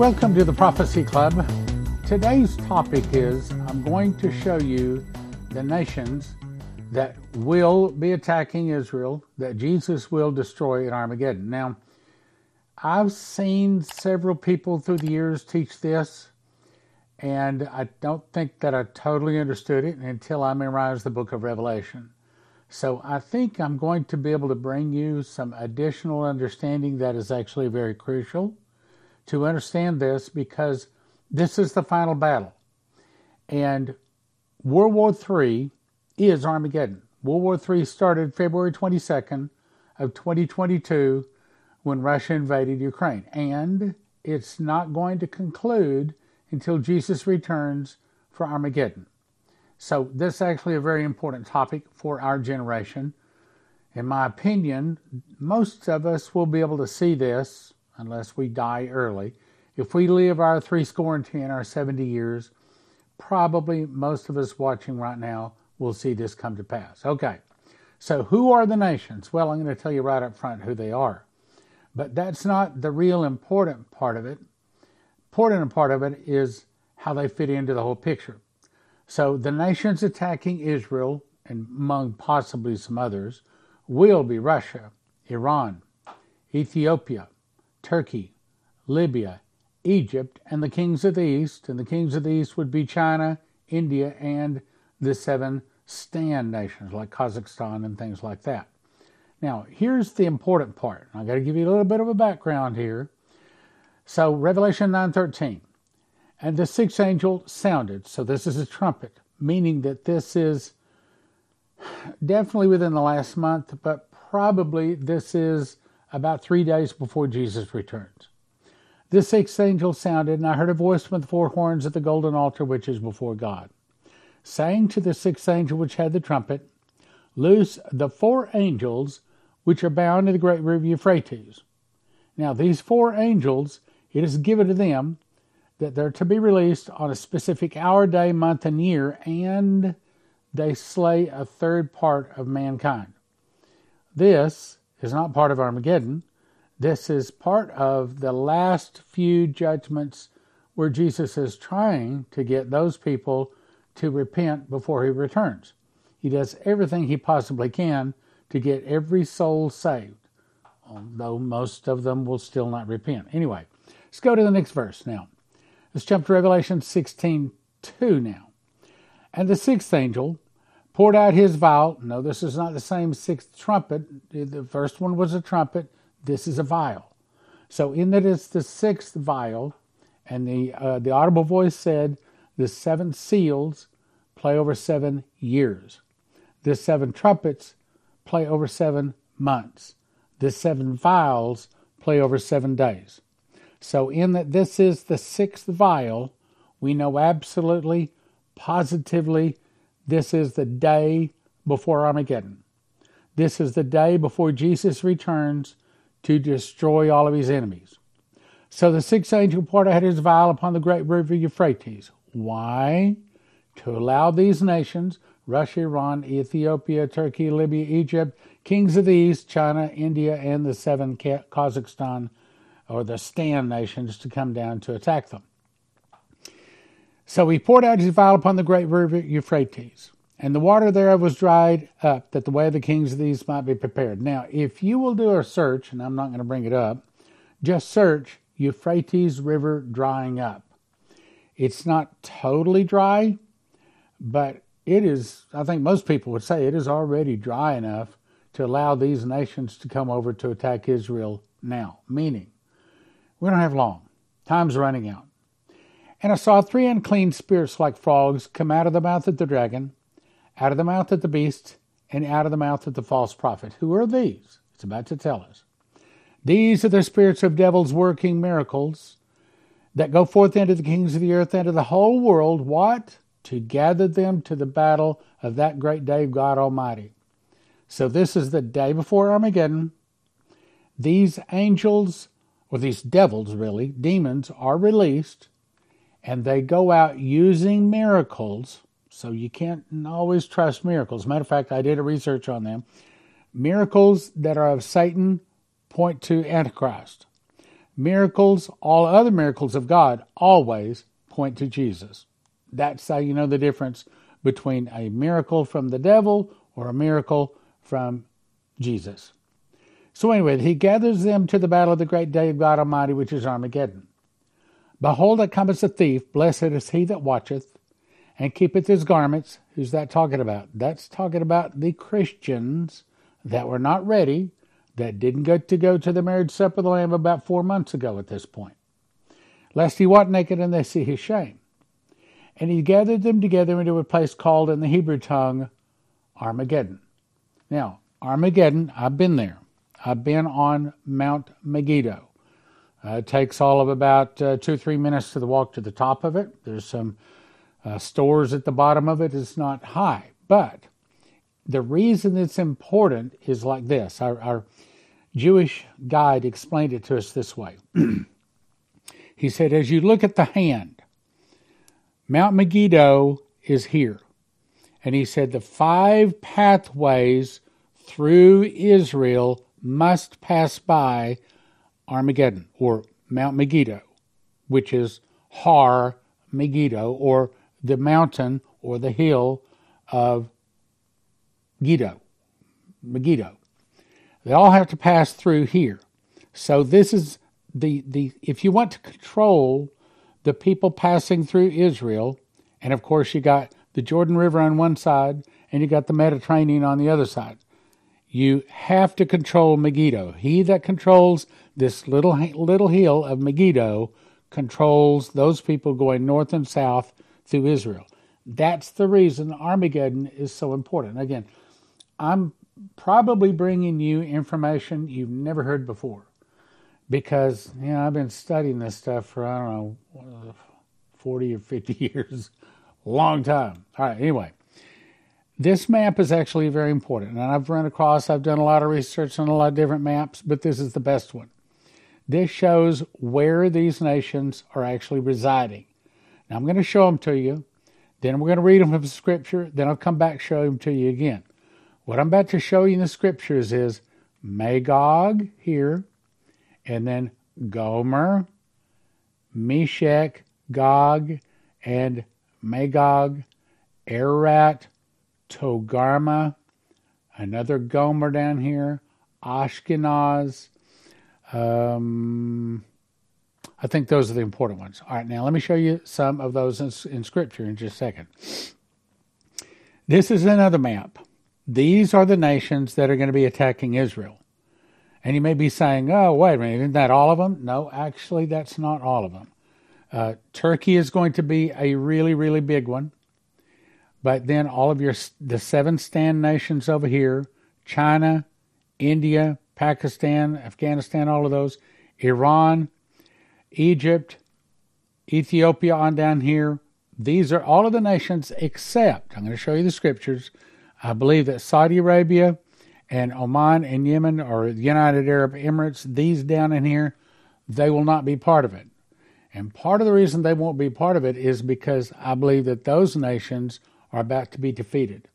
Welcome to the Prophecy Club. Today's topic is I'm going to show you the nations that will be attacking Israel, that Jesus will destroy at Armageddon. Now, I've seen several people through the years teach this, and I don't think that I totally understood it until I memorized the book of Revelation. So I think I'm going to be able to bring you some additional understanding that is actually very crucial to understand this because this is the final battle. And World War III is Armageddon. World War III started February 22nd of 2022 when Russia invaded Ukraine. And it's not going to conclude until Jesus returns for Armageddon. So this is actually a very important topic for our generation. In my opinion, most of us will be able to see this unless we die early. If we live our three score and ten, our 70 years, probably most of us watching right now will see this come to pass. Okay, so who are the nations? Well, I'm going to tell you right up front who they are. But that's not the real important part of it. Important part of it is how they fit into the whole picture. So the nations attacking Israel, and among possibly some others, will be Russia, Iran, Ethiopia, Turkey, Libya, Egypt, and the kings of the East. And the kings of the East would be China, India, and the seven stan nations like Kazakhstan and things like that. Now, here's the important part. I got to give you a little bit of a background here. So, Revelation 9:13. And the sixth angel sounded. So, this is a trumpet, meaning that this is definitely within the last month, but probably this is about three days before Jesus returns. This sixth angel sounded, and I heard a voice from the four horns at the golden altar which is before God, saying to the sixth angel which had the trumpet, Loose the four angels which are bound in the great river Euphrates. Now, these four angels, it is given to them that they're to be released on a specific hour, day, month, and year, and they slay a third part of mankind. This is not part of Armageddon. This is part of the last few judgments where Jesus is trying to get those people to repent before he returns. He does everything he possibly can to get every soul saved, although most of them will still not repent. Anyway, let's go to the next verse now. Let's jump to Revelation 16 2 now. And the sixth angel poured out his vial. No, this is not the same sixth trumpet. The first one was a trumpet. This is a vial. So, in that it's the sixth vial, and the uh, the audible voice said, "The seven seals play over seven years. The seven trumpets play over seven months. The seven vials play over seven days." So, in that this is the sixth vial, we know absolutely, positively this is the day before Armageddon. This is the day before Jesus returns to destroy all of his enemies. So the sixth angel poured out his vial upon the great river Euphrates. Why? To allow these nations, Russia, Iran, Ethiopia, Turkey, Libya, Egypt, kings of the east, China, India, and the seven Kazakhstan, or the stan nations, to come down to attack them. So he poured out his vial upon the great river Euphrates, and the water thereof was dried up, that the way of the kings of these might be prepared. Now, if you will do a search, and I'm not going to bring it up, just search Euphrates River drying up. It's not totally dry, but it is, I think most people would say it is already dry enough to allow these nations to come over to attack Israel now. Meaning, we don't have long. Time's running out. And I saw three unclean spirits like frogs come out of the mouth of the dragon, out of the mouth of the beast, and out of the mouth of the false prophet. Who are these? It's about to tell us. These are the spirits of devils working miracles that go forth into the kings of the earth, into the whole world. What? To gather them to the battle of that great day of God Almighty. So this is the day before Armageddon. These angels, or these devils really, demons, are released and they go out using miracles. So you can't always trust miracles. Matter of fact, I did a research on them. Miracles that are of Satan point to Antichrist. Miracles, all other miracles of God, always point to Jesus. That's how you know the difference between a miracle from the devil or a miracle from Jesus. So, anyway, he gathers them to the battle of the great day of God Almighty, which is Armageddon. Behold, I cometh a thief. Blessed is he that watcheth and keepeth his garments. Who's that talking about? That's talking about the Christians that were not ready, that didn't get to go to the marriage supper of the Lamb about four months ago at this point. Lest he walk naked and they see his shame. And he gathered them together into a place called in the Hebrew tongue Armageddon. Now, Armageddon, I've been there. I've been on Mount Megiddo. Uh, it takes all of about uh, two three minutes to the walk to the top of it. There's some uh, stores at the bottom of it. It's not high. But the reason it's important is like this. Our, our Jewish guide explained it to us this way. he said, as you look at the hand, Mount Megiddo is here. And he said the five pathways through Israel must pass by Armageddon or Mount Megiddo, which is Har Megiddo or the mountain or the hill of Giddo, Megiddo. They all have to pass through here. So this is the the if you want to control the people passing through Israel, and of course you got the Jordan River on one side and you got the Mediterranean on the other side. You have to control Megiddo. He that controls this little little hill of Megiddo controls those people going north and south through Israel. That's the reason Armageddon is so important. Again, I'm probably bringing you information you've never heard before because you know I've been studying this stuff for I don't know 40 or 50 years, long time. All right, anyway, this map is actually very important. And I've run across, I've done a lot of research on a lot of different maps, but this is the best one. This shows where these nations are actually residing. Now I'm going to show them to you. Then we're going to read them from the scripture. Then I'll come back show them to you again. What I'm about to show you in the scriptures is Magog here, and then Gomer, Meshech, Gog, and Magog, Ararat, Togarmah, another Gomer down here, Ashkenaz. Um, I think those are the important ones. All right, now let me show you some of those in, in Scripture in just a second. This is another map. These are the nations that are going to be attacking Israel. And you may be saying, oh, wait a minute, isn't that all of them? No, actually, that's not all of them. Uh, Turkey is going to be a really, really big one. But then all of your the seven stan nations over here, China, India, Pakistan, Afghanistan, all of those, Iran, Egypt, Ethiopia on down here. These are all of the nations except, I'm going to show you the scriptures. I believe that Saudi Arabia and Oman and Yemen or the United Arab Emirates, these down in here, they will not be part of it. And part of the reason they won't be part of it is because I believe that those nations are about to be defeated.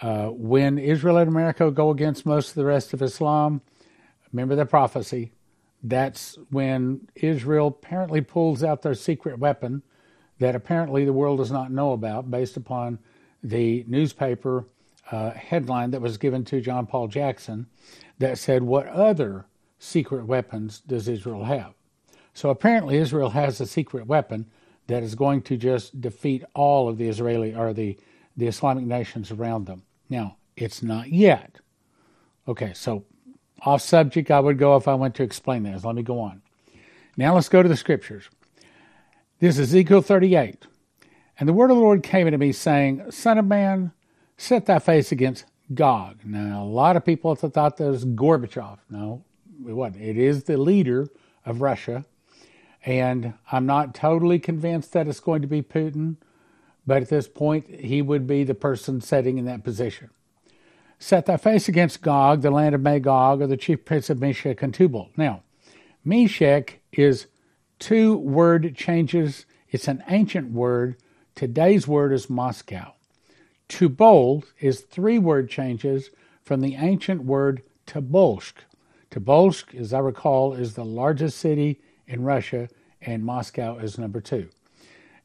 Uh, when Israel and America go against most of the rest of Islam, remember the prophecy. That's when Israel apparently pulls out their secret weapon that apparently the world does not know about, based upon the newspaper uh, headline that was given to John Paul Jackson that said, What other secret weapons does Israel have? So apparently, Israel has a secret weapon that is going to just defeat all of the Israeli or the, the Islamic nations around them. Now, it's not yet. Okay, so off subject, I would go if I went to explain this. Let me go on. Now let's go to the scriptures. This is Ezekiel 38. And the word of the Lord came unto me, saying, Son of man, set thy face against Gog. Now, a lot of people thought that was Gorbachev. No, it wasn't. It is the leader of Russia and I'm not totally convinced that it's going to be Putin, but at this point, he would be the person sitting in that position. Set thy face against Gog, the land of Magog, or the chief prince of Meshech and Tubal. Now, Meshech is two word changes. It's an ancient word. Today's word is Moscow. Tubal is three word changes from the ancient word Tobolsk. Tobolsk, as I recall, is the largest city in Russia, and Moscow is number two.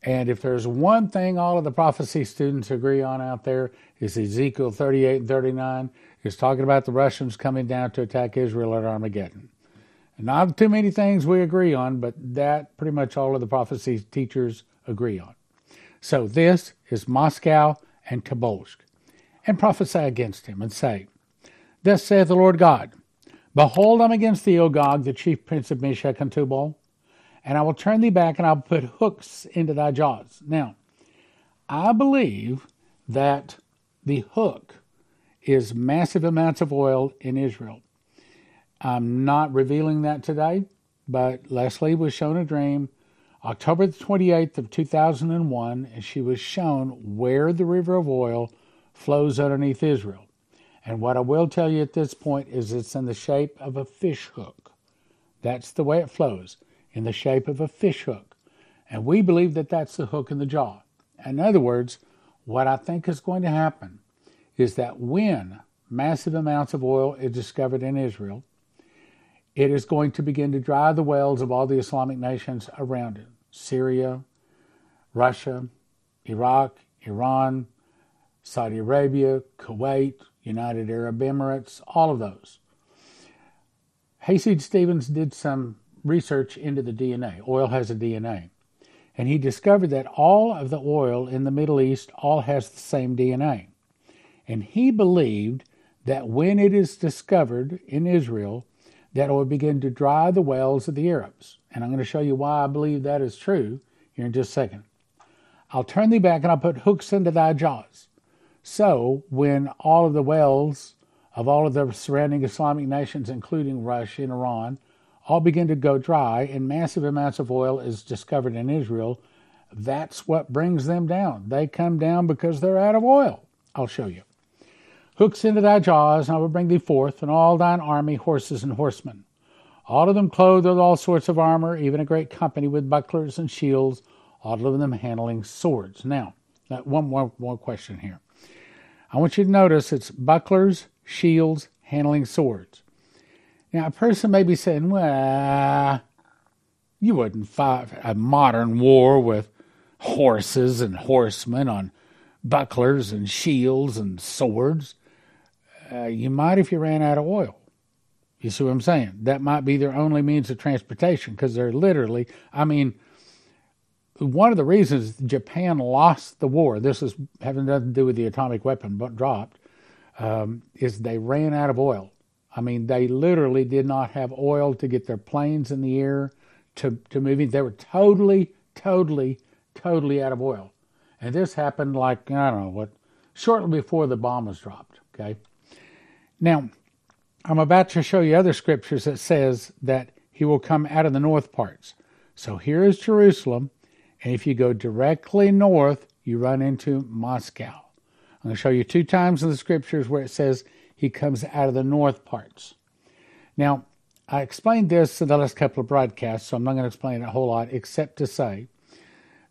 And if there's one thing all of the prophecy students agree on out there is Ezekiel 38 and 39 is talking about the Russians coming down to attack Israel at Armageddon. Not too many things we agree on, but that pretty much all of the prophecy teachers agree on. So this is Moscow and Tobolsk. And prophesy against him and say, Thus saith the Lord God, Behold, I'm against thee, O Gog, the chief prince of Meshech and Tubal, and I will turn thee back and I'll put hooks into thy jaws. Now, I believe that the hook is massive amounts of oil in Israel. I'm not revealing that today, but Leslie was shown a dream October the 28th of 2001, and she was shown where the river of oil flows underneath Israel. And what I will tell you at this point is it's in the shape of a fish hook. That's the way it flows, in the shape of a fish hook. And we believe that that's the hook in the jaw. In other words, what I think is going to happen is that when massive amounts of oil is discovered in Israel, it is going to begin to dry the wells of all the Islamic nations around it Syria, Russia, Iraq, Iran, Saudi Arabia, Kuwait, United Arab Emirates, all of those. Hayseed Stevens did some research into the DNA. Oil has a DNA. And he discovered that all of the oil in the Middle East all has the same DNA. And he believed that when it is discovered in Israel, that it will begin to dry the wells of the Arabs. And I'm going to show you why I believe that is true here in just a second. I'll turn thee back and I'll put hooks into thy jaws. So when all of the wells of all of the surrounding Islamic nations, including Russia and Iran, all begin to go dry and massive amounts of oil is discovered in Israel, that's what brings them down. They come down because they're out of oil. I'll show you hooks into thy jaws, and I will bring thee forth, and all thine army, horses and horsemen. All of them clothed with all sorts of armor, even a great company with bucklers and shields, all of them handling swords. Now, one more, more question here. I want you to notice it's bucklers, shields, handling swords. Now, a person may be saying, well, you wouldn't fight a modern war with horses and horsemen on bucklers and shields and swords. Uh, you might if you ran out of oil. You see what I'm saying? That might be their only means of transportation because they're literally, I mean, one of the reasons Japan lost the war, this is having nothing to do with the atomic weapon but dropped, um, is they ran out of oil. I mean, they literally did not have oil to get their planes in the air to, to moving. They were totally, totally, totally out of oil. And this happened like, I don't know what, shortly before the bomb was dropped. Okay. Now, I'm about to show you other scriptures that says that he will come out of the north parts. So here is Jerusalem, and if you go directly north, you run into Moscow. I'm going to show you two times in the scriptures where it says he comes out of the north parts. Now, I explained this in the last couple of broadcasts, so I'm not going to explain it a whole lot, except to say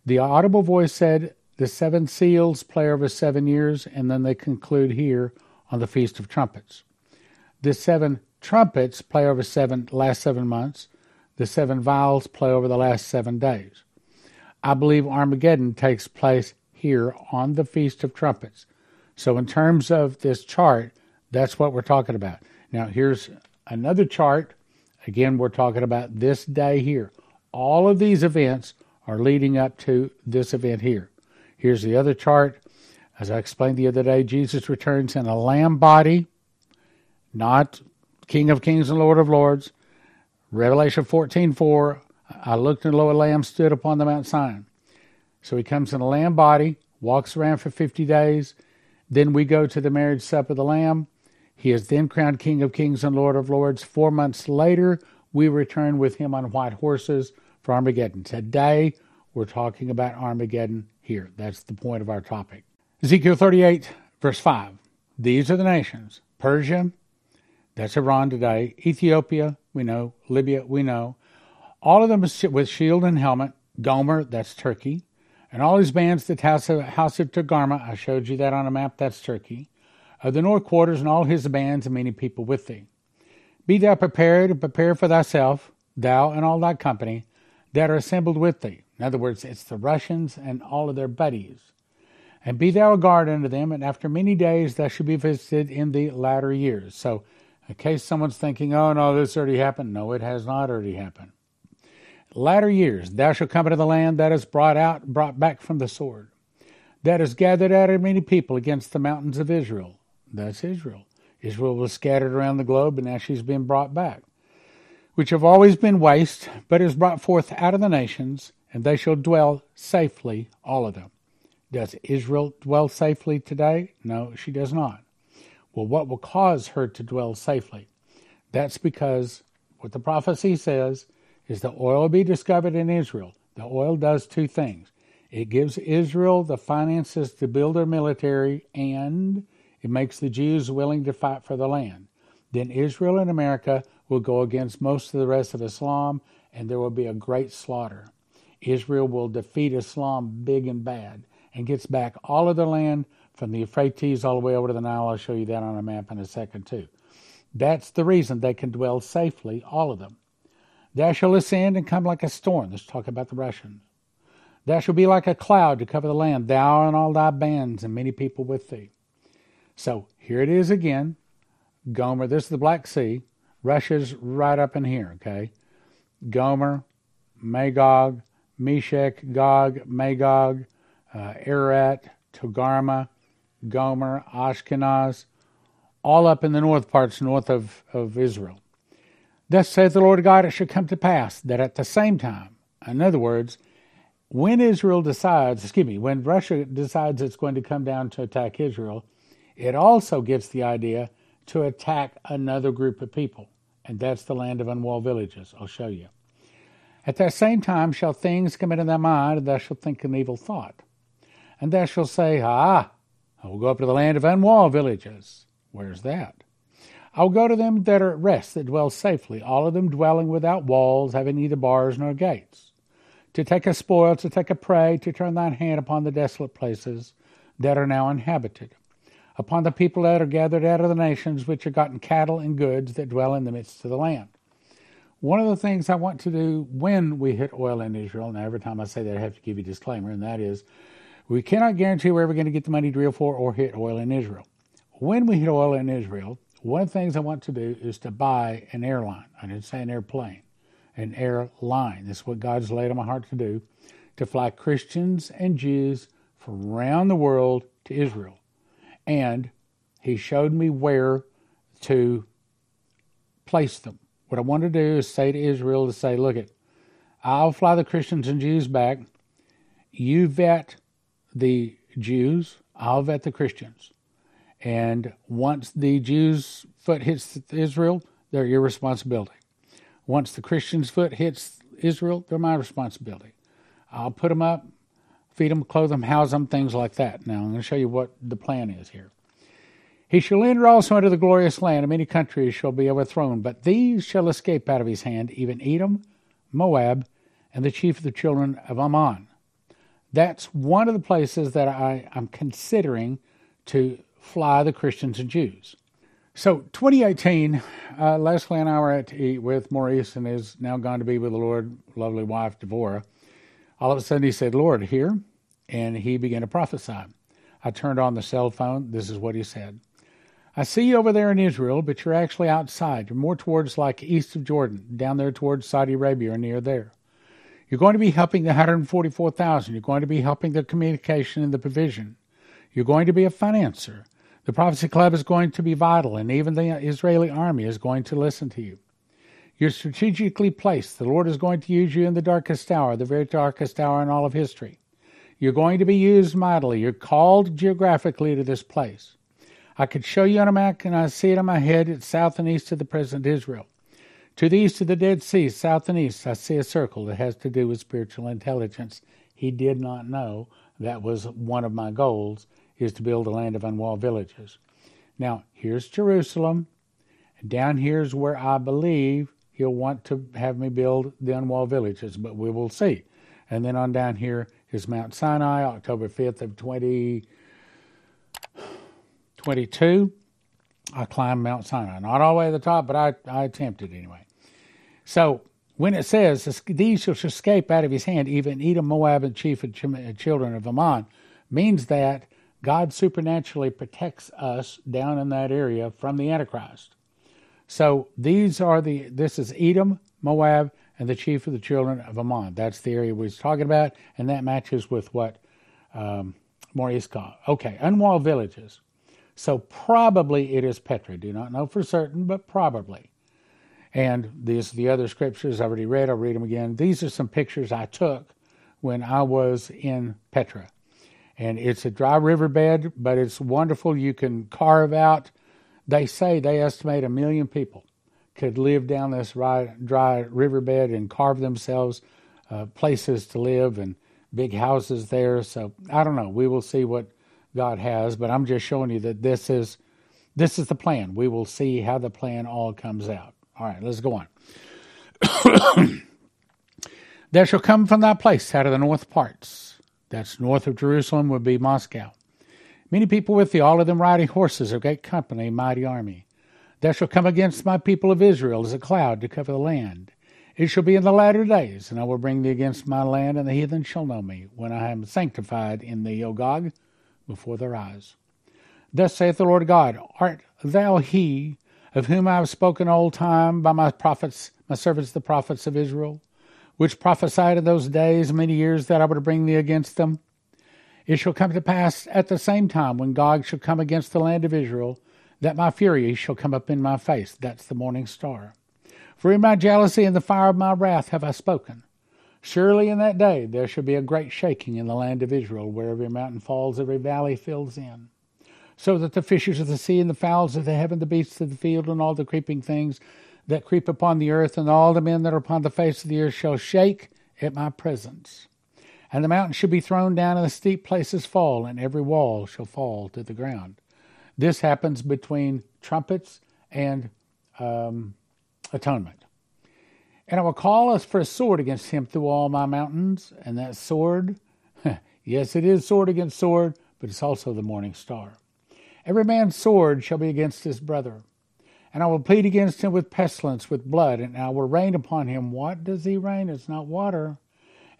the audible voice said the seven seals play over seven years, and then they conclude here on the Feast of Trumpets. The seven trumpets play over seven last seven months. The seven vials play over the last seven days. I believe Armageddon takes place here on the Feast of Trumpets. So, in terms of this chart, that's what we're talking about. Now, here's another chart. Again, we're talking about this day here. All of these events are leading up to this event here. Here's the other chart. As I explained the other day, Jesus returns in a lamb body, not King of Kings and Lord of Lords. Revelation 14:4. I looked and lo, a lamb stood upon the Mount Sinai. So he comes in a lamb body, walks around for 50 days. Then we go to the marriage supper of the Lamb. He is then crowned King of Kings and Lord of Lords. Four months later, we return with him on white horses for Armageddon. Today, we're talking about Armageddon here. That's the point of our topic. Ezekiel 38, verse 5. These are the nations Persia, that's Iran today, Ethiopia, we know, Libya, we know. All of them with shield and helmet. Gomer, that's Turkey. And all his bands, the house of, house of Togarmah, I showed you that on a map, that's Turkey. Of the north quarters and all his bands and many people with thee. Be thou prepared and prepare for thyself, thou and all thy company that are assembled with thee. In other words, it's the Russians and all of their buddies. And be thou a guard unto them, and after many days thou shalt be visited in the latter years. So, in case someone's thinking, oh no, this already happened. No, it has not already happened. Latter years, thou shalt come into the land that is brought out, brought back from the sword, that is gathered out of many people against the mountains of Israel. That's Israel. Israel was scattered around the globe, and now she's been brought back, which have always been waste, but is brought forth out of the nations, and they shall dwell safely, all of them. Does Israel dwell safely today? No, she does not. Well, what will cause her to dwell safely? That's because what the prophecy says is the oil be discovered in Israel. The oil does two things. It gives Israel the finances to build their military and it makes the Jews willing to fight for the land. Then Israel and America will go against most of the rest of Islam and there will be a great slaughter. Israel will defeat Islam big and bad and gets back all of the land from the Euphrates all the way over to the Nile. I'll show you that on a map in a second, too. That's the reason they can dwell safely, all of them. Thou shalt ascend and come like a storm. Let's talk about the Russians. Thou shalt be like a cloud to cover the land, thou and all thy bands, and many people with thee. So here it is again. Gomer, this is the Black Sea. Russia's right up in here, okay? Gomer, Magog, Meshech, Gog, Magog, uh, Ararat, Togarmah, Gomer, Ashkenaz, all up in the north parts north of, of Israel. Thus saith the Lord God, it shall come to pass that at the same time, in other words, when Israel decides, excuse me, when Russia decides it's going to come down to attack Israel, it also gets the idea to attack another group of people, and that's the land of unwalled villages. I'll show you. At that same time shall things come into thy mind, and thou shalt think an evil thought. And thou shalt say, Ah, I will go up to the land of unwalled villages. Where's that? I will go to them that are at rest, that dwell safely, all of them dwelling without walls, having neither bars nor gates. To take a spoil, to take a prey, to turn thine hand upon the desolate places that are now inhabited, upon the people that are gathered out of the nations, which have gotten cattle and goods that dwell in the midst of the land. One of the things I want to do when we hit oil in Israel, and every time I say that, I have to give you a disclaimer, and that is we cannot guarantee we're ever going to get the money to drill for or hit oil in Israel. When we hit oil in Israel, one of the things I want to do is to buy an airline. I didn't say an airplane, an airline. This is what God's laid on my heart to do to fly Christians and Jews from around the world to Israel. And He showed me where to place them. What I want to do is say to Israel to say, look it, I'll fly the Christians and Jews back. You vet the Jews, I'll vet the Christians. And once the Jews' foot hits Israel, they're your responsibility. Once the Christians' foot hits Israel, they're my responsibility. I'll put them up, feed them, clothe them, house them, things like that. Now, I'm going to show you what the plan is here. He shall enter also into the glorious land, and many countries shall be overthrown, but these shall escape out of his hand, even Edom, Moab, and the chief of the children of Ammon. That's one of the places that I, am considering to fly the Christians and Jews. So, 2018, uh, Leslie and I were at eat with Maurice and is now gone to be with the Lord, lovely wife, Devorah. All of a sudden, he said, Lord, here. And he began to prophesy. I turned on the cell phone. This is what he said. I see you over there in Israel, but you're actually outside. You're more towards like east of Jordan, down there towards Saudi Arabia or near there. You're going to be helping the 144,000. You're going to be helping the communication and the provision. You're going to be a financier. The Prophecy Club is going to be vital, and even the Israeli army is going to listen to you. You're strategically placed. The Lord is going to use you in the darkest hour, the very darkest hour in all of history. You're going to be used mightily. You're called geographically to this place. I could show you on a map, and I see it on my head. It's south and east of the present Israel. To the east of the Dead Sea, south and east, I see a circle that has to do with spiritual intelligence. He did not know that was one of my goals is to build a land of unwalled villages. Now, here's Jerusalem. Down here is where I believe he'll want to have me build the unwalled villages, but we will see. And then on down here is Mount Sinai, October 5th of 2022. I climbed Mount Sinai. Not all the way to the top, but I, I attempted anyway. So when it says, These shall escape out of his hand, even Edom, Moab, and chief of children of Ammon, means that God supernaturally protects us down in that area from the Antichrist. So these are the, this is Edom, Moab, and the chief of the children of Ammon. That's the area we was talking about, and that matches with what um, Maurice called. Okay, unwalled villages. So probably it is Petra. Do not know for certain, but probably. And these the other scriptures I already read. I'll read them again. These are some pictures I took when I was in Petra. And it's a dry riverbed, but it's wonderful. You can carve out. They say they estimate a million people could live down this dry, dry riverbed and carve themselves uh, places to live and big houses there. So I don't know. We will see what God has, but I'm just showing you that this is this is the plan. We will see how the plan all comes out. All right, let's go on. there shall come from that place out of the north parts. That's north of Jerusalem would be Moscow. Many people with thee, all of them riding horses, a great company, mighty army. There shall come against my people of Israel as a cloud to cover the land. It shall be in the latter days, and I will bring thee against my land, and the heathen shall know me, when I am sanctified in thee, O Gog, before their eyes. Thus saith the Lord God, Art thou he of whom I have spoken old time by my prophets, my servants the prophets of Israel, which prophesied in those days many years that I would bring thee against them? It shall come to pass at the same time when Gog shall come against the land of Israel, that my fury shall come up in my face. That's the morning star. For in my jealousy and the fire of my wrath have I spoken. Surely in that day there shall be a great shaking in the land of Israel, where every mountain falls, every valley fills in. So that the fishes of the sea and the fowls of the heaven, the beasts of the field, and all the creeping things that creep upon the earth, and all the men that are upon the face of the earth shall shake at my presence. And the mountains shall be thrown down, and the steep places fall, and every wall shall fall to the ground. This happens between trumpets and um, atonement. And I will call us for a sword against him through all my mountains. And that sword, yes, it is sword against sword, but it's also the morning star. Every man's sword shall be against his brother. And I will plead against him with pestilence, with blood, and I will rain upon him. What does he rain? It's not water.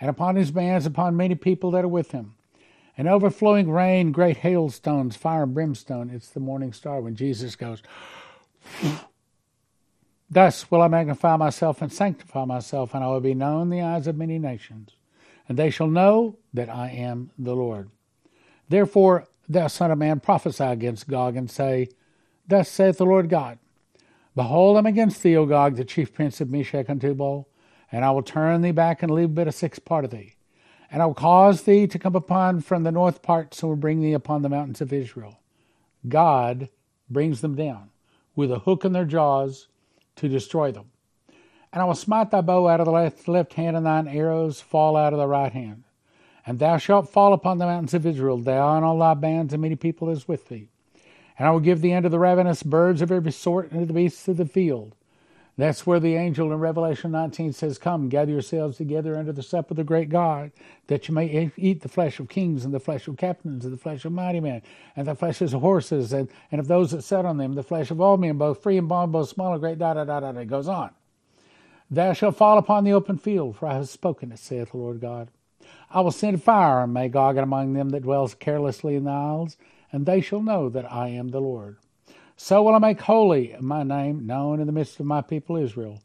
And upon his bands, upon many people that are with him. An overflowing rain, great hailstones, fire and brimstone. It's the morning star when Jesus goes, Thus will I magnify myself and sanctify myself, and I will be known in the eyes of many nations. And they shall know that I am the Lord. Therefore, thou son of man, prophesy against Gog, and say, Thus saith the Lord God, Behold, I am against thee, O Gog, the chief prince of Meshech and Tubal, and I will turn thee back and leave but a sixth part of thee. And I will cause thee to come upon from the north parts, and will bring thee upon the mountains of Israel. God brings them down with a hook in their jaws to destroy them. And I will smite thy bow out of the left, left hand, and thine arrows fall out of the right hand. And thou shalt fall upon the mountains of Israel, thou and all thy bands, and many people is with thee. And I will give thee unto the ravenous birds of every sort, and to the beasts of the field. That's where the angel in Revelation 19 says, Come, gather yourselves together under the supper of the great God, that you may eat the flesh of kings, and the flesh of captains, and the flesh of mighty men, and the flesh of horses, and, and of those that sat on them, the flesh of all men, both free and bond, both small and great, da da da da. It goes on. Thou shalt fall upon the open field, for I have spoken it, saith the Lord God. I will send fire on Magog and among them that dwells carelessly in the isles, and they shall know that I am the Lord. So will I make holy my name known in the midst of my people Israel.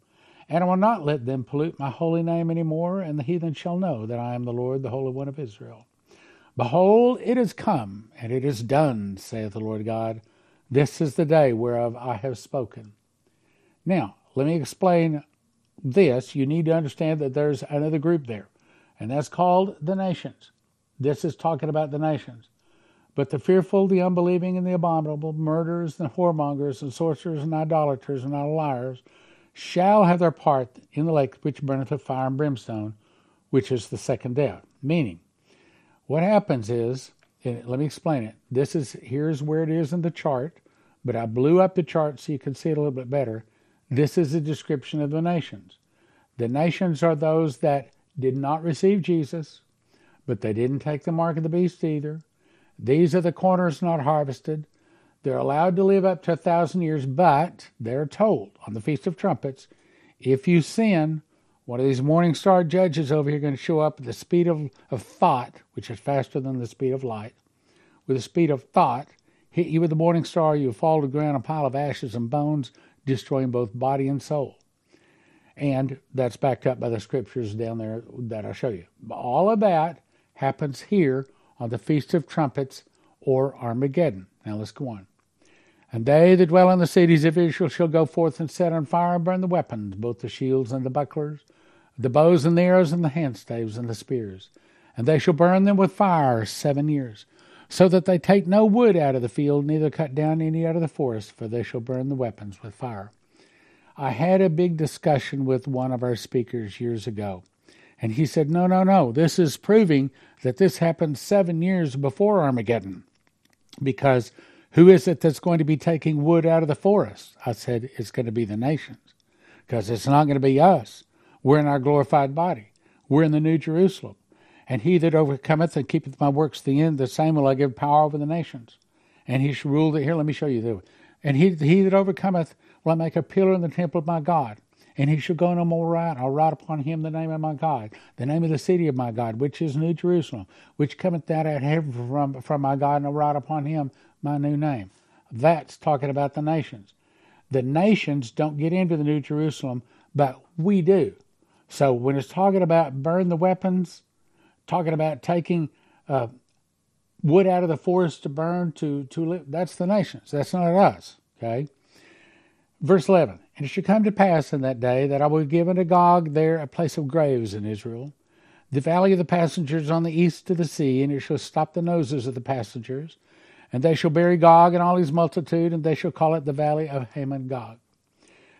And I will not let them pollute my holy name any more, and the heathen shall know that I am the Lord, the Holy One of Israel. Behold, it is come, and it is done, saith the Lord God. This is the day whereof I have spoken. Now, let me explain this. You need to understand that there's another group there, and that's called the nations. This is talking about the nations. But the fearful, the unbelieving, and the abominable, murderers, and whoremongers, and sorcerers, and idolaters, and all liars, shall have their part in the lake which burneth with fire and brimstone, which is the second death. Meaning, what happens is, let me explain it. This is here's where it is in the chart, but I blew up the chart so you can see it a little bit better. This is a description of the nations. The nations are those that did not receive Jesus, but they didn't take the mark of the beast either. These are the corners not harvested. They're allowed to live up to a thousand years, but they're told on the Feast of Trumpets, if you sin, one of these morning star judges over here going to show up at the speed of, of thought, which is faster than the speed of light, with the speed of thought, hit you with the morning star, you fall to the ground, a pile of ashes and bones, destroying both body and soul. And that's backed up by the scriptures down there that I'll show you. All of that happens here on the Feast of Trumpets or Armageddon. Now let's go on. And they that dwell in the cities of Israel shall go forth and set on fire and burn the weapons, both the shields and the bucklers, the bows and the arrows and the handstaves and the spears. And they shall burn them with fire seven years, so that they take no wood out of the field, neither cut down any out of the forest, for they shall burn the weapons with fire. I had a big discussion with one of our speakers years ago, and he said, No, no, no, this is proving that this happened seven years before Armageddon, because who is it that's going to be taking wood out of the forest? I said, It's going to be the nations, because it's not going to be us. We're in our glorified body. We're in the New Jerusalem. And he that overcometh and keepeth my works to the end, the same will I give power over the nations. And he shall rule the here. Let me show you the. And he he that overcometh will I make a pillar in the temple of my God. And he shall go no more right. I'll write upon him the name of my God, the name of the city of my God, which is New Jerusalem, which cometh out of heaven from, from my God, and I'll write upon him my new name. That's talking about the nations. The nations don't get into the New Jerusalem, but we do. So when it's talking about burn the weapons, talking about taking uh, wood out of the forest to burn to to live, that's the nations. That's not us. Okay. Verse eleven. And it shall come to pass in that day that I will give unto Gog there a place of graves in Israel, the valley of the passengers on the east of the sea, and it shall stop the noses of the passengers, and they shall bury Gog and all his multitude, and they shall call it the valley of Hamon Gog.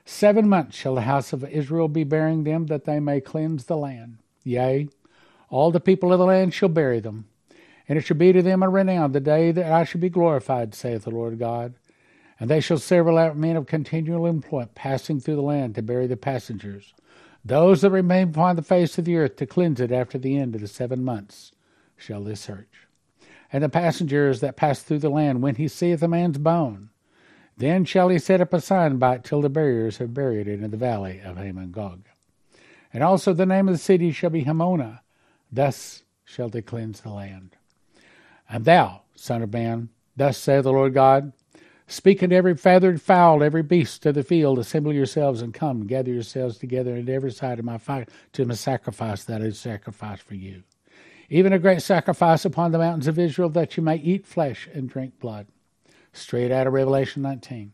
Seven months shall the house of Israel be burying them, that they may cleanse the land. Yea, all the people of the land shall bury them. And it shall be to them a renown the day that I shall be glorified, saith the Lord God. And they shall several out men of continual employment, passing through the land to bury the passengers, those that remain upon the face of the earth to cleanse it after the end of the seven months shall they search. And the passengers that pass through the land, when he seeth a man's bone, then shall he set up a sign by it till the buriers have buried it in the valley of Hamon Gog. And also the name of the city shall be Hamonah. Thus shall they cleanse the land. And thou, son of man, thus saith the Lord God, Speak unto every feathered fowl, every beast of the field, assemble yourselves and come, gather yourselves together at every side of my fire to my sacrifice that is sacrificed for you. Even a great sacrifice upon the mountains of Israel, that you may eat flesh and drink blood straight out of Revelation 19.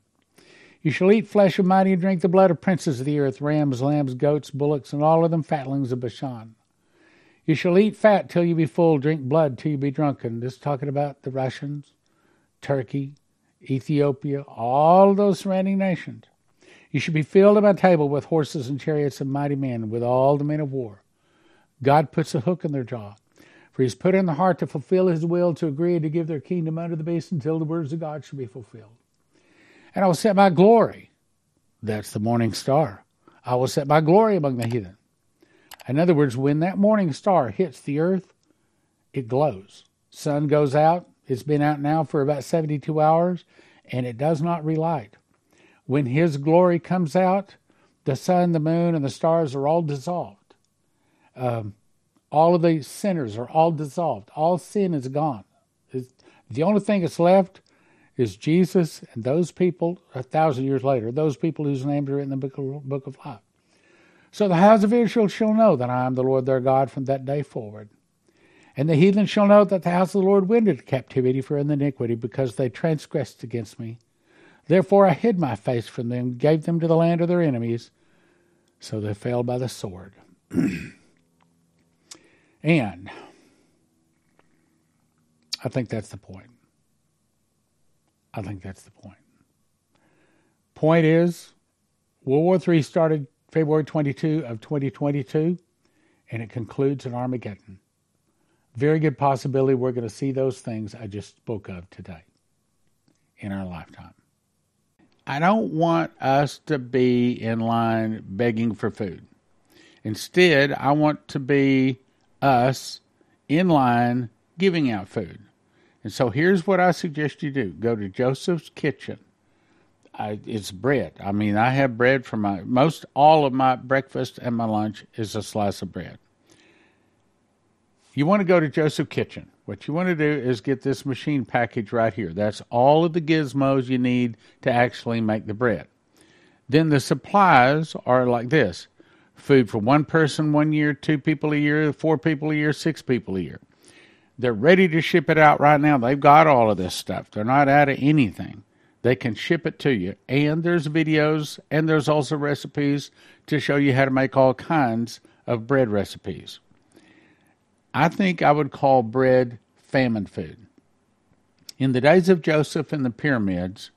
You shall eat flesh of mighty and drink the blood of princes of the earth, rams, lambs, goats, bullocks, and all of them fatlings of Bashan. You shall eat fat till you be full, drink blood till you be drunken. This is talking about the Russians, Turkey, Ethiopia, all those surrounding nations. You shall be filled at my table with horses and chariots and mighty men, with all the men of war. God puts a hook in their jaw. For he has put in the heart to fulfill his will, to agree to give their kingdom unto the beast until the words of God shall be fulfilled. And I will set my glory, that's the morning star, I will set my glory among the heathen. In other words, when that morning star hits the earth, it glows. Sun goes out, it's been out now for about 72 hours, and it does not relight. When his glory comes out, the sun, the moon, and the stars are all dissolved. Um, all of the sinners are all dissolved. All sin is gone. The only thing that's left is Jesus and those people a thousand years later, those people whose names are in the book of, book of life. So the house of Israel shall know that I am the Lord their God from that day forward. And the heathen shall know that the house of the Lord went into captivity for iniquity, because they transgressed against me. Therefore I hid my face from them, gave them to the land of their enemies, so they fell by the sword. And I think that's the point. I think that's the point. Point is, World War III started February 22 of 2022, and it concludes in Armageddon. Very good possibility we're going to see those things I just spoke of today in our lifetime. I don't want us to be in line begging for food. Instead, I want to be us in line giving out food. And so here's what I suggest you do go to Joseph's Kitchen. I, it's bread. I mean, I have bread for my most all of my breakfast and my lunch is a slice of bread. You want to go to Joseph Kitchen. What you want to do is get this machine package right here. That's all of the gizmos you need to actually make the bread. Then the supplies are like this food for one person one year, two people a year, four people a year, six people a year. They're ready to ship it out right now. They've got all of this stuff. They're not out of anything. They can ship it to you. And there's videos and there's also recipes to show you how to make all kinds of bread recipes. I think I would call bread famine food. In the days of Joseph and the pyramids,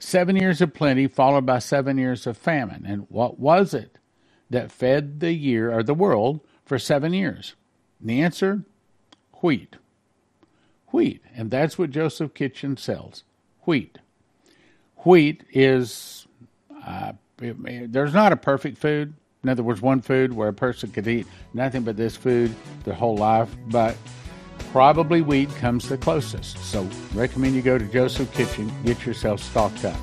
seven years of plenty followed by seven years of famine. And what was it that fed the year or the world for seven years? And the answer wheat. Wheat. And that's what Joseph Kitchen sells wheat. Wheat is, uh, there's not a perfect food. In other words, one food where a person could eat nothing but this food their whole life, but probably wheat comes the closest. So recommend you go to Joseph Kitchen, get yourself stocked up.